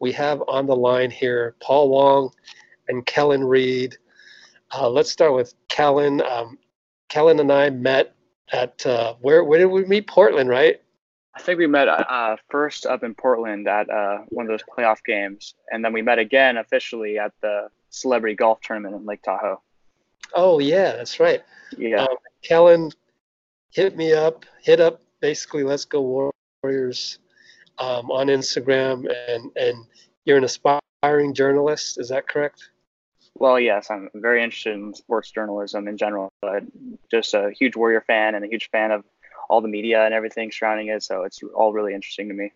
we have on the line here Paul Wong and Kellen Reed. Uh, let's start with Kellen. Um, Kellen and I met at uh, where where did we meet? Portland, right? I think we met uh, first up in Portland at uh, one of those playoff games, and then we met again officially at the celebrity golf tournament in Lake Tahoe. Oh yeah, that's right. Yeah. Um, Kellen hit me up, hit up basically Let's Go Warriors um, on Instagram, and and you're an aspiring journalist. Is that correct? Well, yes, I'm very interested in sports journalism in general. But just a huge Warrior fan and a huge fan of all the media and everything surrounding it. So it's all really interesting to me.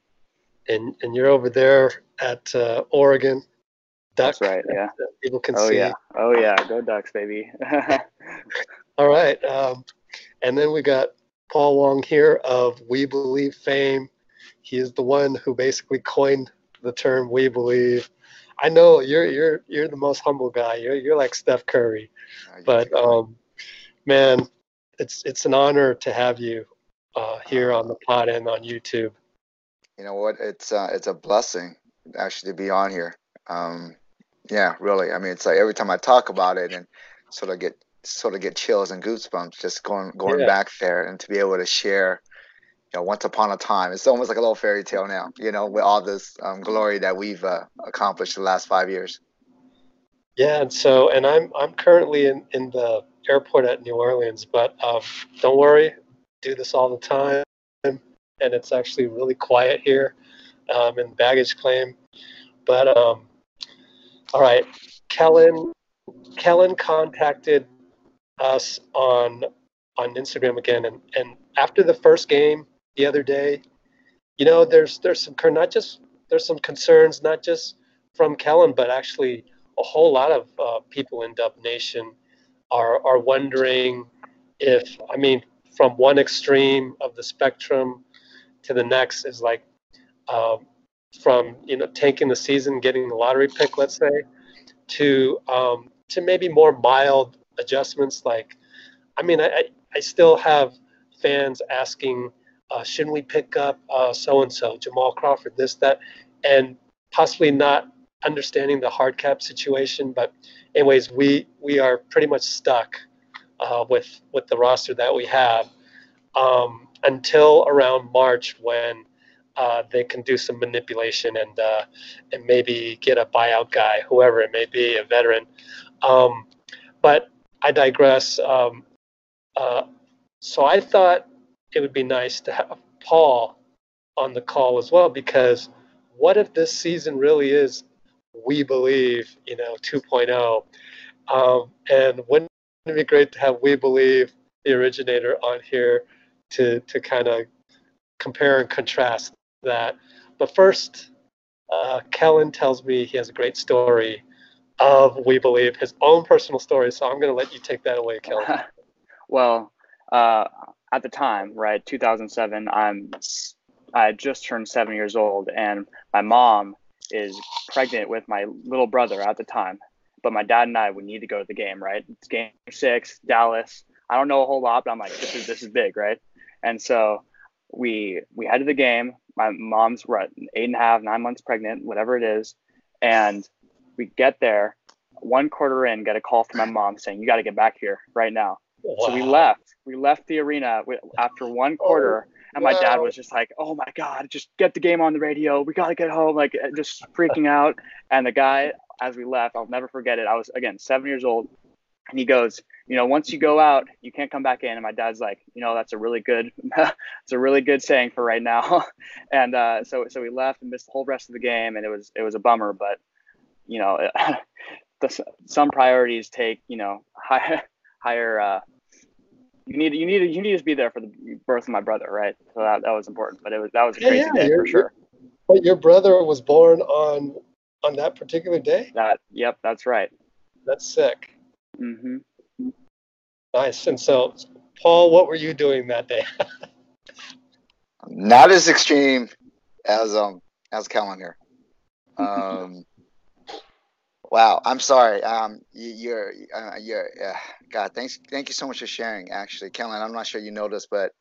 And and you're over there at uh, Oregon. Duck, That's right. Yeah. People can oh, see. yeah. Oh yeah. Go Ducks, baby. all right. Um, and then we got Paul Wong here of We Believe fame. He is the one who basically coined the term "We Believe." I know you're you're you're the most humble guy. You're you're like Steph Curry, but um, man, it's it's an honor to have you uh, here on the pod and on YouTube. You know what? It's uh, it's a blessing actually to be on here. Um, yeah, really. I mean, it's like every time I talk about it and sort of get sort of get chills and goosebumps just going going yeah. back there and to be able to share you know once upon a time. It's almost like a little fairy tale now you know with all this um, glory that we've uh, accomplished the last five years. Yeah and so and i'm i'm currently in in the airport at new orleans but um, don't worry do this all the time and it's actually really quiet here um, in baggage claim. But um, all right kellen kellen contacted us on on Instagram again, and and after the first game the other day, you know, there's there's some not just there's some concerns not just from Kellen, but actually a whole lot of uh, people in Dub Nation are are wondering if I mean from one extreme of the spectrum to the next is like um, from you know tanking the season, getting the lottery pick, let's say, to um, to maybe more mild adjustments. Like, I mean, I, I still have fans asking, uh, shouldn't we pick up so and so, Jamal Crawford, this, that, and possibly not understanding the hard cap situation. But, anyways, we we are pretty much stuck uh, with with the roster that we have um, until around March when. Uh, they can do some manipulation and uh, and maybe get a buyout guy, whoever it may be, a veteran. Um, but I digress. Um, uh, so I thought it would be nice to have Paul on the call as well because what if this season really is we believe you know 2.0 um, and wouldn't it be great to have we believe the originator on here to to kind of compare and contrast that but first uh, kellen tells me he has a great story of We Believe, his own personal story. So I'm going to let you take that away, Kelly. well, uh, at the time, right, 2007, I'm I just turned seven years old, and my mom is pregnant with my little brother at the time. But my dad and I would need to go to the game, right? It's game six, Dallas. I don't know a whole lot, but I'm like, this is this is big, right? And so we we head to the game. My mom's what eight and a half, nine months pregnant, whatever it is, and we get there, one quarter in, get a call from my mom saying, "You got to get back here right now." Wow. So we left. We left the arena after one quarter, oh, and my wow. dad was just like, "Oh my god, just get the game on the radio. We got to get home." Like just freaking out. And the guy, as we left, I'll never forget it. I was again seven years old, and he goes, "You know, once you go out, you can't come back in." And my dad's like, "You know, that's a really good, it's a really good saying for right now." and uh, so so we left and missed the whole rest of the game, and it was it was a bummer, but you know, the, some priorities take, you know, higher, higher, uh, you need, you need, you need to be there for the birth of my brother, right? So that, that was important, but it was, that was a crazy yeah, yeah, day for sure. But your brother was born on, on that particular day? That, yep, that's right. That's sick. Mm-hmm. Nice. And so, Paul, what were you doing that day? Not as extreme as um as Kellen here. Um, wow, I'm sorry. Um, you, are uh, you're uh, God. Thanks, thank you so much for sharing. Actually, Kellen, I'm not sure you know this, but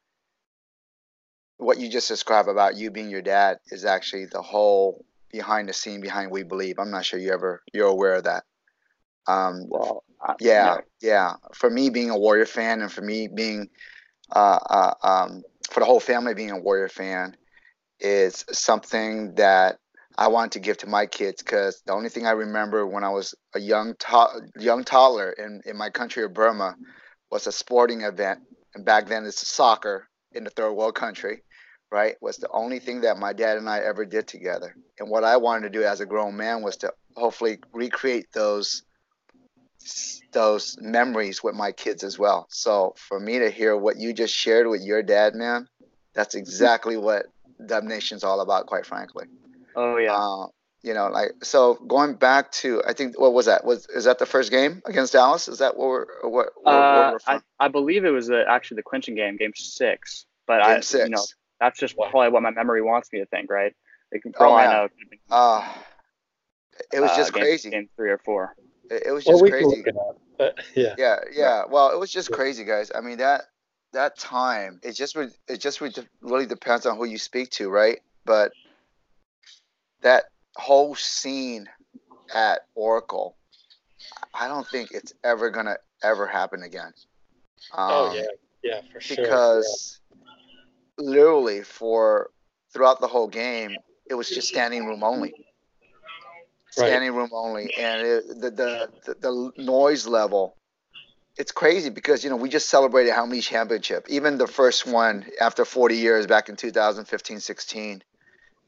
what you just described about you being your dad is actually the whole behind the scene behind We Believe. I'm not sure you ever you're aware of that. Um, Well, I, yeah, no. yeah. For me being a Warrior fan, and for me being, uh, uh, um, for the whole family being a Warrior fan, is something that I want to give to my kids because the only thing I remember when I was a young to- young toddler in, in my country of Burma was a sporting event, and back then it's soccer in the third world country, right? Was the only thing that my dad and I ever did together. And what I wanted to do as a grown man was to hopefully recreate those those memories with my kids as well. So for me to hear what you just shared with your dad, man, that's exactly what Dub Nation's all about, quite frankly. Oh yeah. Uh, you know, like so going back to I think what was that? Was is that the first game against Dallas? Is that what we're what, what, what Uh, we're I. I believe it was uh actually the clinching game, game six. But Game I, six. you know, that's just probably what my memory wants me to think, right? Like, for Oh, all I know, it, could've been, uh, it was uh, just game, crazy. Game three or four. It, it was just we can crazy. up. Yeah, Yeah, yeah. Well, it was just Yeah. crazy, guys. I mean that that time, it just re- it just re- really depends on who you speak to, right? But that whole scene at Oracle, I don't think it's ever gonna ever happen again. Um, oh yeah, yeah, for sure. Because literally for throughout the whole game, it was just standing room only. Right. Standing room only, and it, the, the the the noise level. It's crazy because you know we just celebrated how many Championship, even the first one after 40 years back in 2015-16.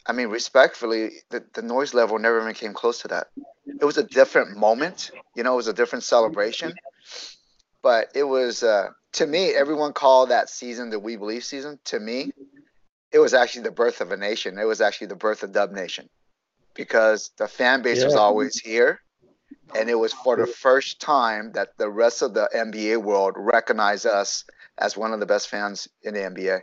I mean, respectfully, the, the noise level never even came close to that. It was a different moment, you know, it was a different celebration, but it was uh, to me. Everyone called that season the We Believe season. To me, it was actually the birth of a nation. It was actually the birth of Dub Nation because the fan base was always here. And it was for the first time that the rest of the NBA world recognized us as one of the best fans in the NBA.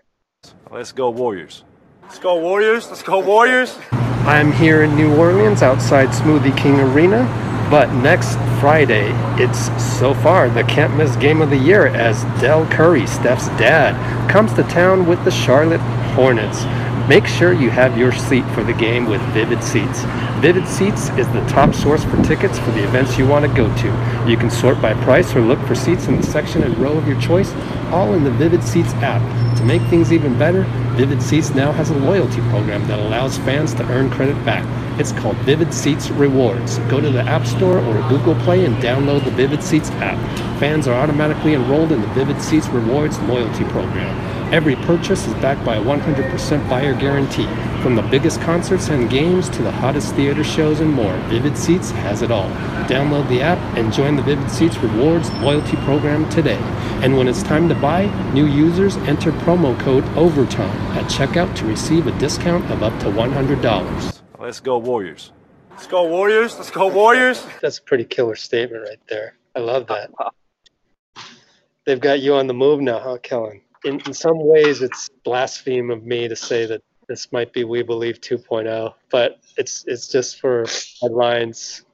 Let's go Warriors. Let's go Warriors. Let's go Warriors. I'm here in New Orleans outside Smoothie King Arena, but next Friday, it's so far the can't miss game of the year as Dell Curry, Steph's dad, comes to town with the Charlotte Hornets. Make sure you have your seat for the game with Vivid Seats. Vivid Seats is the top source for tickets for the events you want to go to. You can sort by price or look for seats in the section and row of your choice, all in the Vivid Seats app. To make things even better, Vivid Seats now has a loyalty program that allows fans to earn credit back. It's called Vivid Seats Rewards. Go to the App Store or Google Play and download the Vivid Seats app. Fans are automatically enrolled in the Vivid Seats Rewards loyalty program. Every purchase is backed by a 100% buyer guarantee. From the biggest concerts and games to the hottest theater shows and more, Vivid Seats has it all. Download the app and join the Vivid Seats Rewards loyalty program today. And when it's time to buy, new users enter promo code OVERTIME at checkout to receive a discount of up to $100. Let's go Warriors. Let's go Warriors. Let's go Warriors. That's a pretty killer statement right there. I love that. They've got you on the move now, huh, Kellen? In, in some ways, it's blaspheme of me to say that this might be We Believe 2.0, but it's it's just for headlines.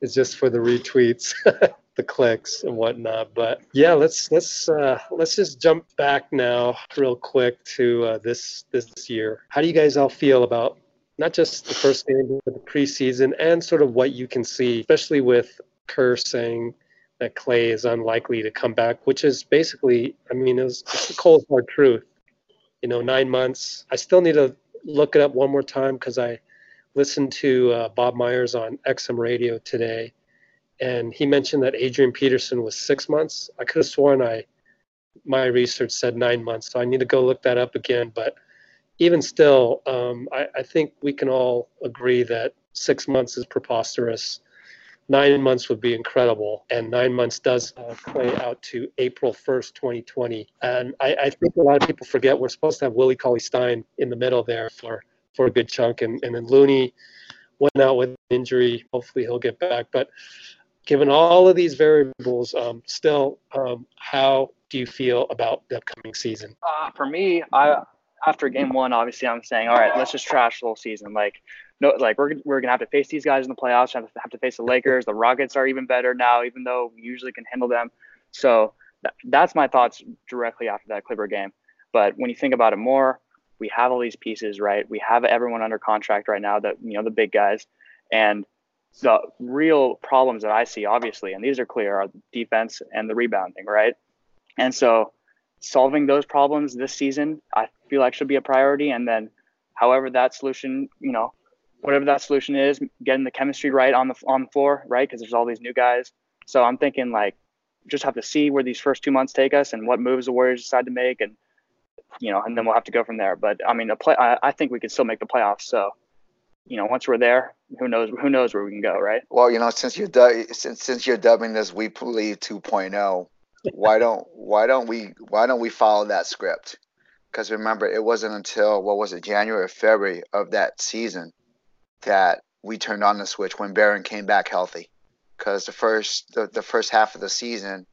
It's just for the retweets, the clicks, and whatnot. But yeah, let's let's uh, let's just jump back now, real quick, to uh, this this year. How do you guys all feel about not just the first game, but the preseason, and sort of what you can see, especially with Kerr saying that Clay is unlikely to come back, which is basically, I mean, it it's the cold hard truth. You know, nine months. I still need to look it up one more time because I listened to uh, Bob Myers on XM Radio today, and he mentioned that Adrian Peterson was six months. I could have sworn I my research said nine months, so I need to go look that up again. But even still, um, I, I think we can all agree that six months is preposterous nine months would be incredible, and nine months does uh, play out to April 1st, 2020. And I, I think a lot of people forget we're supposed to have Willie Cauley Stein in the middle there for, for a good chunk, and, and then Looney went out with injury. Hopefully he'll get back. But given all of these variables, um, still, um, how do you feel about the upcoming season? Uh, for me, I after game one, obviously, I'm saying, all right, let's just trash the whole season. Like, no, like we're we're gonna have to face these guys in the playoffs. Have to have to face the Lakers. The Rockets are even better now, even though we usually can handle them. So that, that's my thoughts directly after that Clipper game. But when you think about it more, We have all these pieces, right? We have everyone under contract right now that, you know, the big guys. And the real problems that I see, obviously, and these are clear, are defense and the rebounding, right? And so solving those problems this season, I feel like should be a priority. And then however that solution, you know, whatever that solution is, getting the chemistry right on the on the floor, right? Because there's all these new guys. So I'm thinking like just have to see where these first two months take us and what moves the Warriors decide to make, and you know, and then we'll have to go from there. But I mean, a play, I, I think we could still make the playoffs. So you know, once we're there, who knows who knows where we can go, right? Well, you know, since you're since since you're dubbing this "We Believe 2.0," why don't why don't we why don't we follow that script? Because remember, it wasn't until what was it, January or February of that season that we turned on the switch when Baron came back healthy. Because the first the, the first half of the season,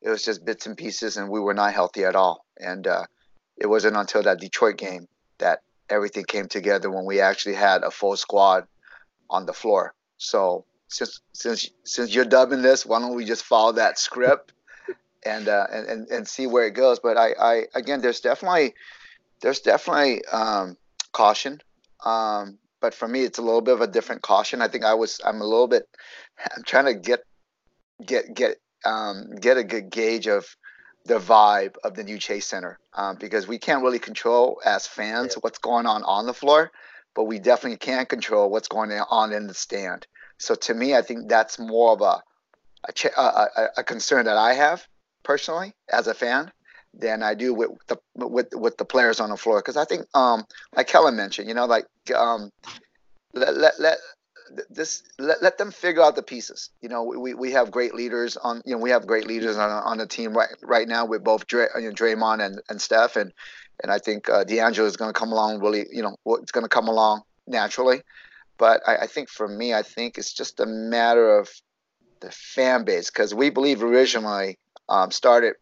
it was just bits and pieces, and we were not healthy at all. And uh, it wasn't until that Detroit game that everything came together when we actually had a full squad on the floor. So since since since you're dubbing this, why don't we just follow that script and uh, and, and see where it goes? But I, I again, there's definitely there's definitely um, caution. Um, but for me, it's a little bit of a different caution. I think I was I'm a little bit I'm trying to get get get um, get a good gauge of the vibe of the new Chase Center um, because we can't really control as fans yeah. what's going on on the floor, but we definitely can control what's going on in the stand. So to me, I think that's more of a a, a, a concern that I have personally as a fan than I do with the with with the players on the floor because I think um like Kellen mentioned, you know, like um let let, let this let, let them figure out the pieces. You know, we, we have great leaders on. You know, we have great leaders on, on the team right right now with both Dray, you know, Draymond and, and Steph, and and I think uh, D'Angelo is going to come along really. You know, it's going to come along naturally. But I, I think for me, I think it's just a matter of the fan base because we believe originally um, started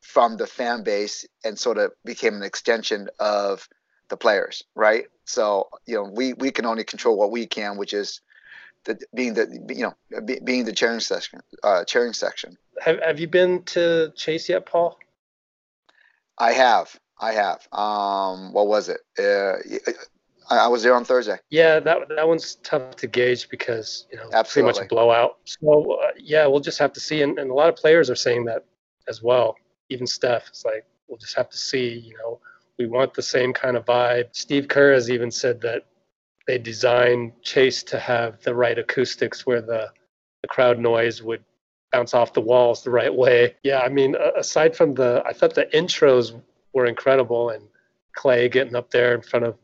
from the fan base and sort of became an extension of the players, right? So you know, we we can only control what we can, which is the, being the you know be, being the cheering section uh, cheering section. Have Have you been to Chase yet, Paul? I have. I have. Um, what was it? Uh, I was there on Thursday. Yeah, that that one's tough to gauge because you know Absolutely. pretty much a blowout. So uh, yeah, we'll just have to see. And, and a lot of players are saying that as well. Even Steph, it's like we'll just have to see. You know, we want the same kind of vibe. Steve Kerr has even said that they designed Chase to have the right acoustics where the, the crowd noise would bounce off the walls the right way. Yeah, I mean, aside from the, I thought the intros were incredible and Clay getting up there in front of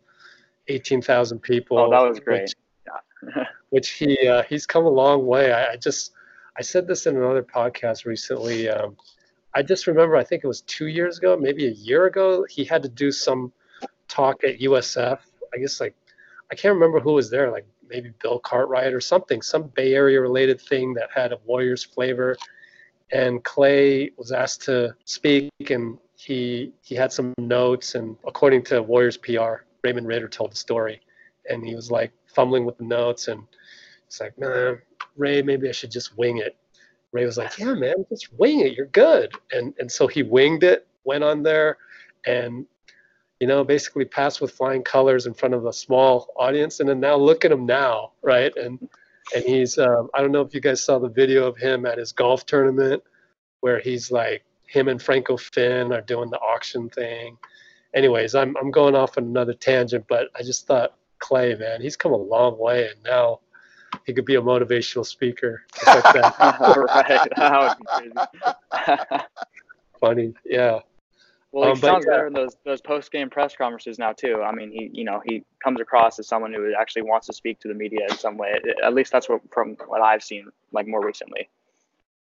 18,000 people. Oh, that was great. Which, yeah. which he uh, he's come a long way. I, I, just I said this in another podcast recently. Um, I just remember I think it was two years ago, maybe a year ago. He had to do some talk at USF. I guess like I can't remember who was there, like maybe Bill Cartwright or something, some Bay Area related thing that had a Warriors flavor. And Clay was asked to speak, and he he had some notes. And according to Warriors PR, Raymond Ridder told the story, and he was like fumbling with the notes, and it's like, man, Ray, maybe I should just wing it. Ray was like, yeah, man, just wing it. You're good. And and so he winged it, went on there, and you know, basically passed with flying colors in front of a small audience. And then now look at him now, right? And and he's um, I don't know if you guys saw the video of him at his golf tournament where he's like him and Franco Finn are doing the auction thing. Anyways, I'm I'm going off on another tangent, but I just thought Clay, man, he's come a long way, and now he could be a motivational speaker. Like right, that would be crazy. Funny, yeah. Well, he um, sounds yeah. better in those those post game press conferences now too. I mean, he you know he comes across as someone who actually wants to speak to the media in some way. At least that's what from what I've seen like more recently.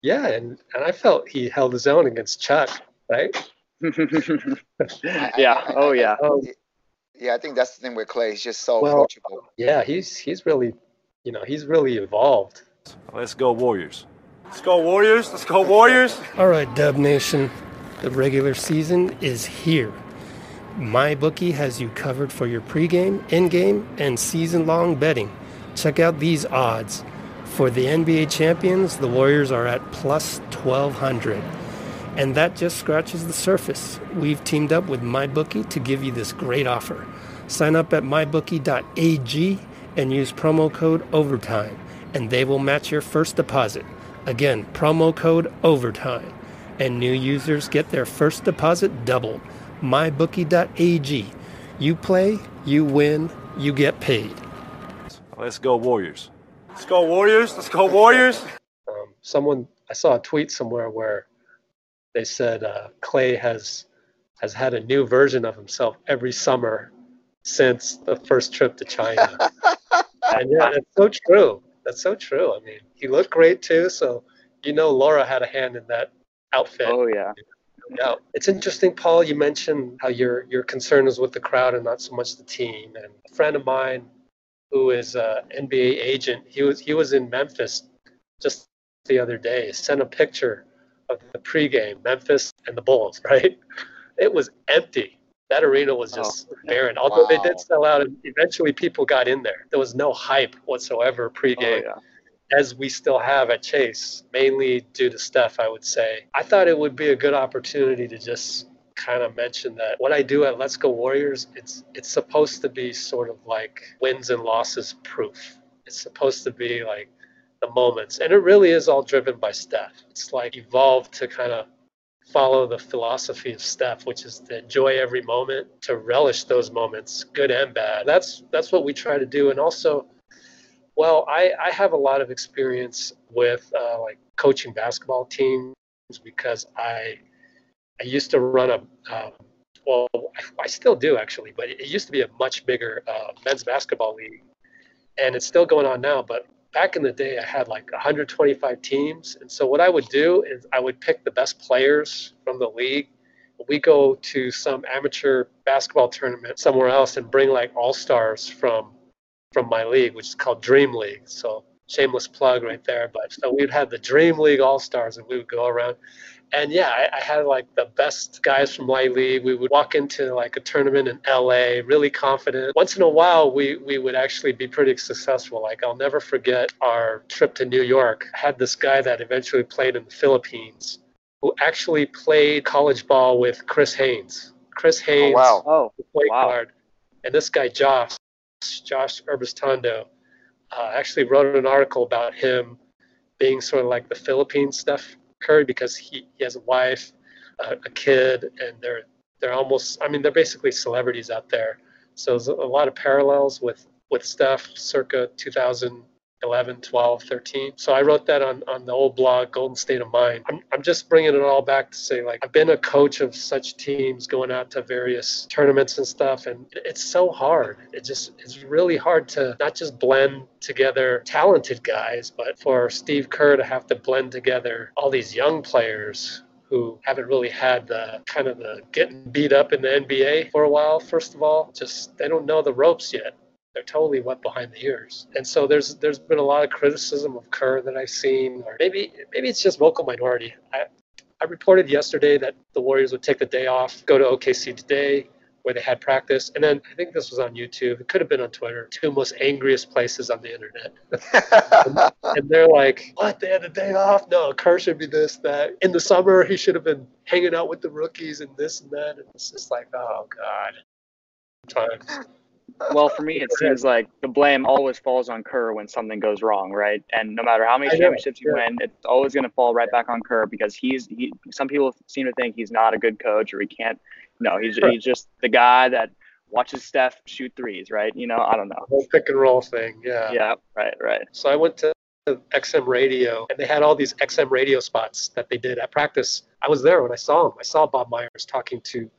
Yeah, and and I felt he held his own against Chuck, right? yeah. Oh yeah. Um, yeah, I think that's the thing with Clay. He's just so well, approachable. Yeah, he's he's really, you know, he's really evolved. Let's go Warriors. Let's go Warriors. Let's go Warriors. All right, Dub Nation. The regular season is here. MyBookie has you covered for your pregame, in-game, and season-long betting. Check out these odds. For the NBA champions, the Warriors are at plus 1200. And that just scratches the surface. We've teamed up with MyBookie to give you this great offer. Sign up at mybookie.ag and use promo code OVERTIME, and they will match your first deposit. Again, promo code OVERTIME. And new users get their first deposit doubled. MyBookie.ag. You play, you win, you get paid. Let's go Warriors. Let's go Warriors. Let's go Warriors. Um, someone I saw a tweet somewhere where they said uh, Clay has has had a new version of himself every summer since the first trip to China. and yeah, that's so true. That's so true. I mean, he looked great too. So you know, Laura had a hand in that outfit. Oh yeah. Yeah, it's interesting, Paul. You mentioned how your your concern is with the crowd and not so much the team. And a friend of mine, who is an NBA agent, he was he was in Memphis just the other day. Sent a picture of the pregame, Memphis and the Bulls. Right, it was empty. That arena was oh, just Oh, barren. Although they did sell out, and eventually people got in there. There was no hype whatsoever Oh pregame yeah. as we still have at Chase, mainly due to Steph, I would say. I thought it would be a good opportunity to just kind of mention that what I do at Let's Go Warriors, it's it's supposed to be sort of like wins and losses proof. It's supposed to be like the moments, and it really is all driven by Steph. It's like evolved to kind of follow the philosophy of Steph, which is to enjoy every moment, to relish those moments, good and bad. That's that's what we try to do, and also well, I, I have a lot of experience with uh, like coaching basketball teams because I I used to run a um, well I still do actually, but it used to be a much bigger uh, men's basketball league, and it's still going on now. But back in the day, I had like 125 teams, and so what I would do is I would pick the best players from the league. We go to some amateur basketball tournament somewhere else and bring like all stars from from my league, which is called Dream League. So shameless plug right there. But so we'd have the Dream League All Stars, and we would go around. And yeah, I, I had like the best guys from my league. We would walk into like a tournament in LA, really confident. Once in a while, we we would actually be pretty successful. Like I'll never forget our trip to New York. I had this guy that eventually played in the Philippines, who actually played college ball with Chris Haynes. Chris Haynes wow. Oh the point Wow. guard. And this guy, Josh, Josh Urbiztondo, uh, actually wrote an article about him being sort of like the Philippine Steph Curry because he, he has a wife, uh, a kid, and they're they're almost I mean they're basically celebrities out there. So there's a lot of parallels with with Steph circa 2011, 12, 13. So I wrote that on, on the old blog, Golden State of Mind. I'm, I'm just bringing it all back to say, like, I've been a coach of such teams going out to various tournaments and stuff, and it's so hard. It just, it's really hard to not just blend together talented guys, but for Steve Kerr to have to blend together all these young players who haven't really had the kind of the getting beat up in the NBA for a while, first of all. Just they don't know the ropes yet. They're totally wet behind the ears. And so there's there's been a lot of criticism of Kerr that I've seen, or maybe maybe it's just vocal minority. I I reported yesterday that the Warriors would take the day off, go to OKC today, where they had practice, and then I think this was on YouTube. It could have been on Twitter. Two most angriest places on the internet and they're like, "What? They had a day off? No, Kerr should be this, that. In the summer, he should have been hanging out with the rookies and this and that." And it's just like, oh god. Times. well, for me, it seems like the blame always falls on Kerr when something goes wrong, right? And no matter how many championships you win, it's always going to fall right back on Kerr because he's he. Some people seem to think he's not a good coach or he can't. No, he's he's just the guy that watches Steph shoot threes, right? You know, I don't know. Whole pick and roll thing. Yeah. Yeah, right, right. So I went to XM Radio, and they had all these XM radio spots that they did at practice. I was there when I saw them. I saw Bob Myers talking to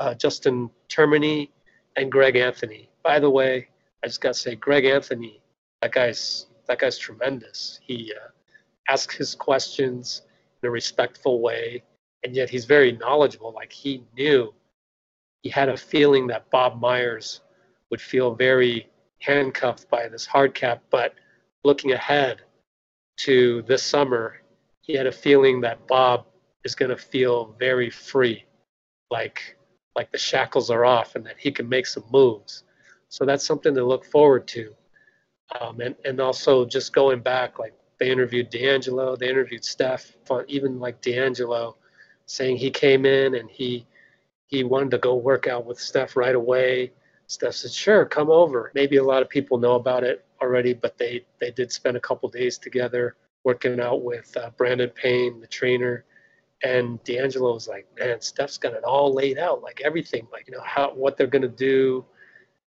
uh, Justin Termine and Greg Anthony. By the way, I just got to say, Greg Anthony, that guy's that guy's tremendous. He uh, asks his questions in a respectful way, and yet he's very knowledgeable. Like he knew, he had a feeling that Bob Myers would feel very handcuffed by this hard cap, but looking ahead to this summer, he had a feeling that Bob is going to feel very free, like like the shackles are off, and that he can make some moves. So that's something to look forward to. Um, and and also just going back, like they interviewed D'Angelo, they interviewed Steph, even like D'Angelo saying he came in and he he wanted to go work out with Steph right away. Steph said, "Sure, come over." Maybe a lot of people know about it already, but they they did spend a couple days together working out with uh, Brandon Payne, the trainer, and D'Angelo was like, "Man, Steph's got it all laid out, like everything, like you know how what they're gonna do."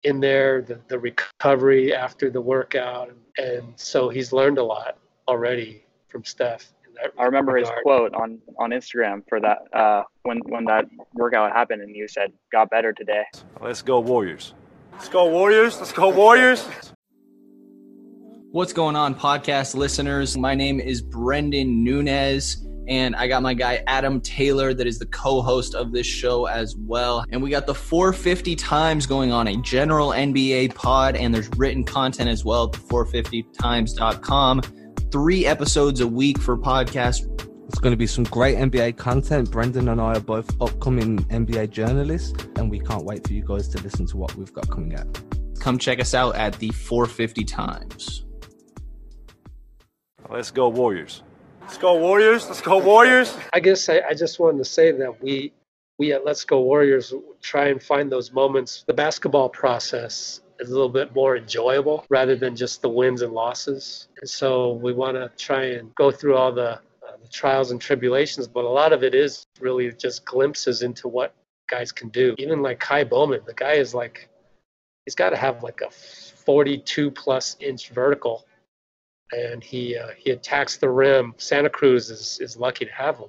In there, the, the recovery after the workout. And, and so he's learned a lot already from Steph. I remember regard. his quote on, on Instagram for that uh, when when that workout happened, and you said, "Got better today." Let's go Warriors! Let's go Warriors! Let's go Warriors! What's going on, podcast listeners? My name is Brendan Nunez and I got my guy Adam Taylor that is the co-host of this show as well. And we got the 450 times going on a general NBA pod, and there's written content as well at the 450times.com. Three episodes a week for podcast. It's going to be some great NBA content. Brendan and I are both upcoming NBA journalists, and we can't wait for you guys to listen to what we've got coming out. Come check us out at the 450 Times. Let's go, Warriors. Let's go Warriors. Let's go Warriors. I guess I, I just wanted to say that we we at Let's Go Warriors try and find those moments. The basketball process is a little bit more enjoyable rather than just the wins and losses. And so we want to try and go through all the, uh, the trials and tribulations, but a lot of it is really just glimpses into what guys can do. Even like Ky Bowman, the guy is like, he's got to have like a 42 plus inch vertical and he uh, he attacks the rim. Santa Cruz is, is lucky to have him,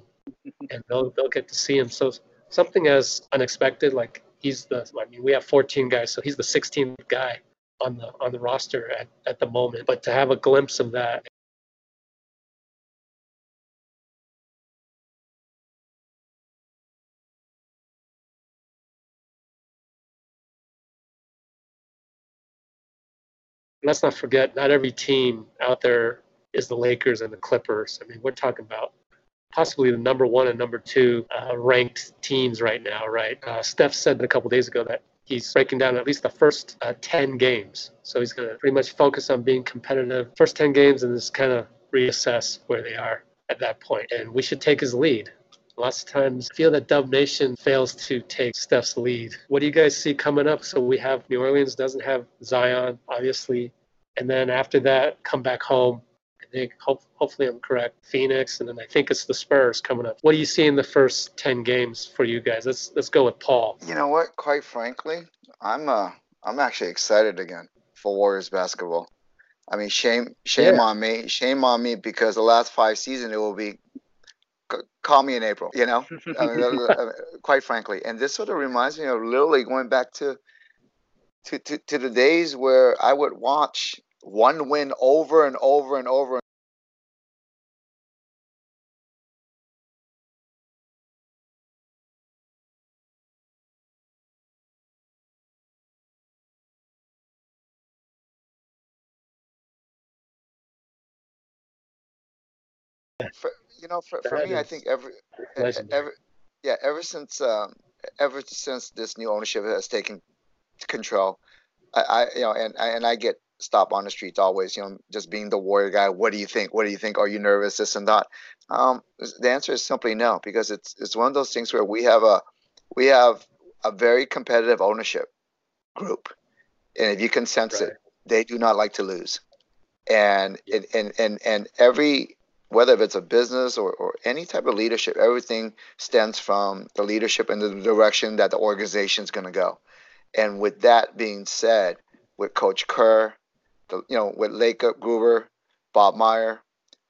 and they'll they'll get to see him. So something as unexpected, like he's the I mean we have 14 guys, so he's the 16th guy on the on the roster at, at the moment. But to have a glimpse of that let's not forget, not every team out there is the Lakers and the Clippers. I mean, we're talking about possibly the number one and number two uh, ranked teams right now, right? Uh, Steph said a couple days ago that he's breaking down at least the first uh, 10 games. So he's going to pretty much focus on being competitive first 10 games and just kind of reassess where they are at that point. And we should take his lead. Lots of times I feel that Dub Nation fails to take Steph's lead. What do you guys see coming up? So we have New Orleans doesn't have Zion, obviously. And then after that, come back home. I think hope, hopefully I'm correct. Phoenix, and then I think it's the Spurs coming up. What do you see in the first ten games for you guys? Let's let's go with Paul. You know what? Quite frankly, I'm uh I'm actually excited again for Warriors basketball. I mean, shame shame yeah. on me, shame on me because the last five seasons it will be call me in April, you know, I mean, uh, uh, quite frankly. And this sort of reminds me of literally going back to, to, to, to the days where I would watch one win over and over and over. For, you know, for, for me, I think every, every, yeah, ever since um, ever since this new ownership has taken control, I, I you know, and and I get stopped on the streets always, you know, just being the warrior guy. What do you think? What do you think? Are you nervous? This and that. Um, the answer is simply no, because it's it's one of those things where we have a we have a very competitive ownership group, and if you can sense right. it, they do not like to lose, and and and and, and every whether it's a business or, or any type of leadership, everything stems from the leadership and the direction that the organization is going to go. And with that being said, with Coach Kerr, the, you know, with Lake Guber, Bob Meyer,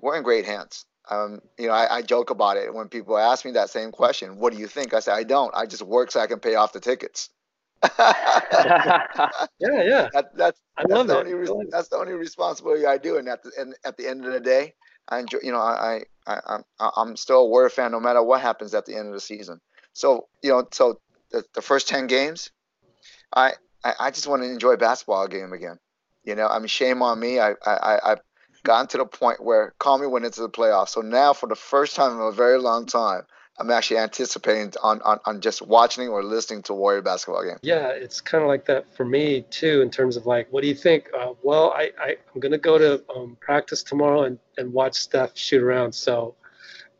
we're in great hands. Um, you know, I, I, joke about it when people ask me that same question. What do you think? I say I don't. I just work so I can pay off the tickets. yeah, yeah. That, that's I that's love the. Only, that's the only responsibility I do. And at the and at the end of the day, I enjoy. You know, I I, I I'm still a Warrior fan no matter what happens at the end of the season. So you know, so the, the first ten games, I, I I just want to enjoy basketball game again. You know, I mean, shame on me. I I I've gotten to the point where call me when it's the playoffs. So now, for the first time in a very long time, I'm actually anticipating on, on, on just watching or listening to Warrior basketball game. Yeah, it's kind of like that for me too, in terms of like, what do you think? Uh, well, I, I, am going to go to um, practice tomorrow and, and watch Steph shoot around. So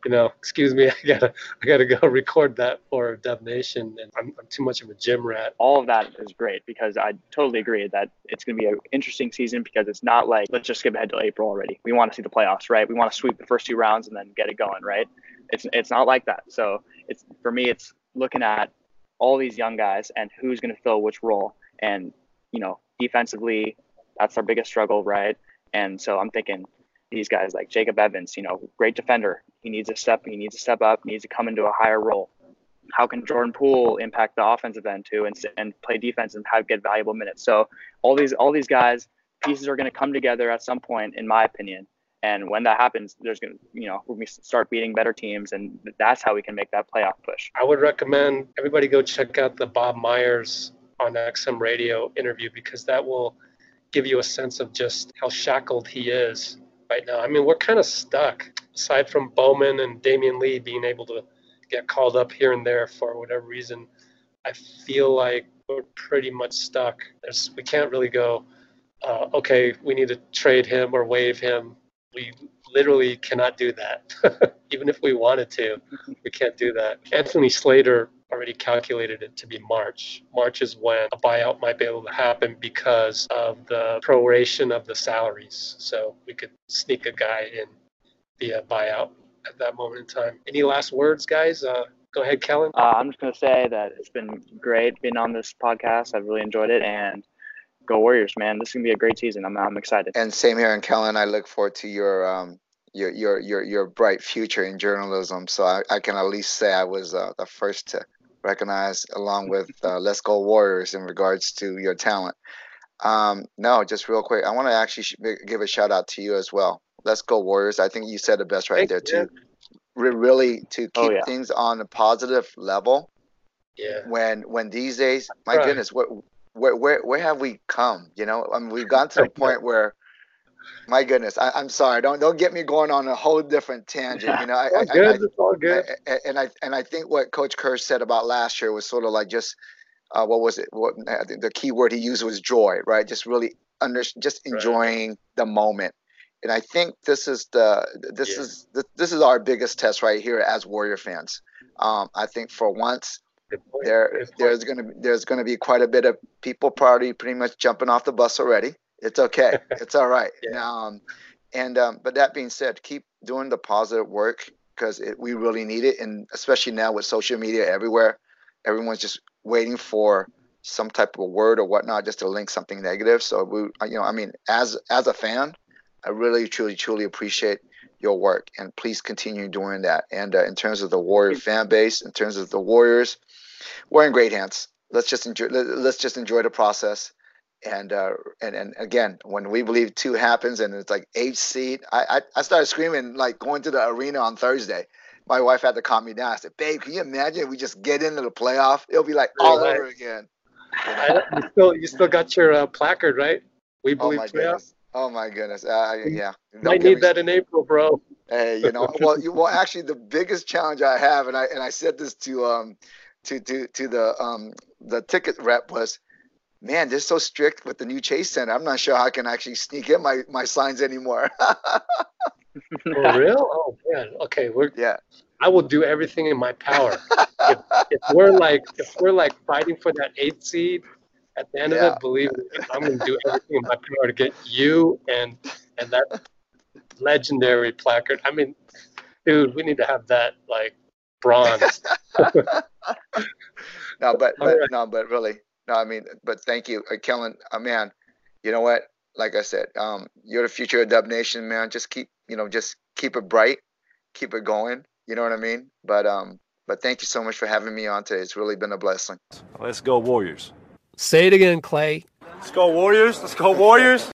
you know, excuse me, I gotta I gotta go record that for Dub Nation, and I'm, I'm too much of a gym rat. all of that is great because I totally agree that it's going to be an interesting season because it's not like let's just skip ahead to April already. We want to see the playoffs, right? We want to sweep the first two rounds and then get it going, right? It's it's not like that. So it's for me, it's looking at all these young guys and who's going to fill which role, and you know, defensively, that's our biggest struggle, right? And so I'm thinking these guys like Jacob Evans, you know, great defender. He needs a step. He needs to step up. Needs to come into a higher role how can Jordan Poole impact the offensive end too and, and play defense and have get valuable minutes. So all these all these guys pieces are going to come together at some point, in my opinion. And when that happens, there's going to you know we start beating better teams, and that's how we can make that playoff push. I would recommend everybody go check out the Bob Myers on XM Radio interview because that will give you a sense of just how shackled he is right now. I mean, we're kind of stuck. Aside from Bowman and Damion Lee being able to get called up here and there for whatever reason, I feel like we're pretty much stuck. There's, we can't really go, uh, okay, we need to trade him or waive him. We literally cannot do that. Even if we wanted to, we can't do that. Anthony Slater already calculated it to be March. March is when a buyout might be able to happen because of the proration of the salaries. So we could sneak a guy in via buyout at that moment in time. Any last words, guys? Uh, go ahead, Kellen. Uh, I'm just going to say that it's been great being on this podcast. I've really enjoyed it. And go Warriors, man. This is going to be a great season. I'm, I'm excited. And same here, and Kellen, I look forward to your um your your your your bright future in journalism. So I, I can at least say I was uh, the first to recognize, along with uh, Let's Go Warriors, in regards to your talent. Um, no, just real quick, I want to actually sh- give a shout out to you as well. Let's Go Warriors. I think you said the best right Thank there you. too. Re- really to keep Oh, yeah. things on a positive level Yeah. when when these days my Right. goodness what where, where where have we come you know i mean we've gotten to the point where my goodness I, i'm sorry don't don't get me going on a whole different tangent you know I, All I, good. I, it's all good. I- and i and i think what coach kerr said about last year was sort of like just uh, what was it what I think the key word he used was joy right just really under just Right. enjoying the moment and i think this is the this Yeah. is this is our biggest test right here as warrior fans um, i think for once. There there's gonna be there's gonna be quite a bit of people probably pretty much jumping off the bus already. It's okay. it's all right. Yeah. Um, and um, but that being said, keep doing the positive work because we really need it, and especially now with social media everywhere, everyone's just waiting for some type of a word or whatnot just to link something negative. So we, you know, I mean, as as a fan, I really truly truly appreciate your work, and please continue doing that. And uh, in terms of the Warrior fan base, in terms of the Warriors, we're in great hands. Let's just enjoy. let- Let's just enjoy the process. And uh, and and again, when we believe two happens and it's like eight seed, I, I I started screaming like going to the arena on Thursday. My wife had to calm me down. I said, "Babe, can you imagine if we just get into the playoff? It'll be like all Right. over again." You know? I you still you still got your uh, placard, right? We Oh believe my playoffs. goodness. Oh my goodness. Uh, yeah. Might need me that in April, bro. Hey, you know, well, you, well, actually, the biggest challenge I have, and I and I said this to um to to to the um the ticket rep was, man, they're so strict with the new Chase Center. I'm not sure how I can actually sneak in my my signs anymore. For real? Oh man. Okay, we're yeah. I will do everything in my power. if, if we're like if we're like fighting for that eighth seed at the end Yeah. of it, believe me, I'm gonna do everything in my power to get you and and that legendary placard. I mean, dude, we need to have that like bronze. no, but, but right. no, but really, no. I mean, but thank you, uh, Kellen. Uh, man, you know what? Like I said, um, you're the future of Dub Nation, man. Just keep, you know, just keep it bright, keep it going. You know what I mean? But um, but thank you so much for having me on today. It's really been a blessing. Let's go Warriors. Say it again, Clay. Let's go Warriors. Let's go Warriors.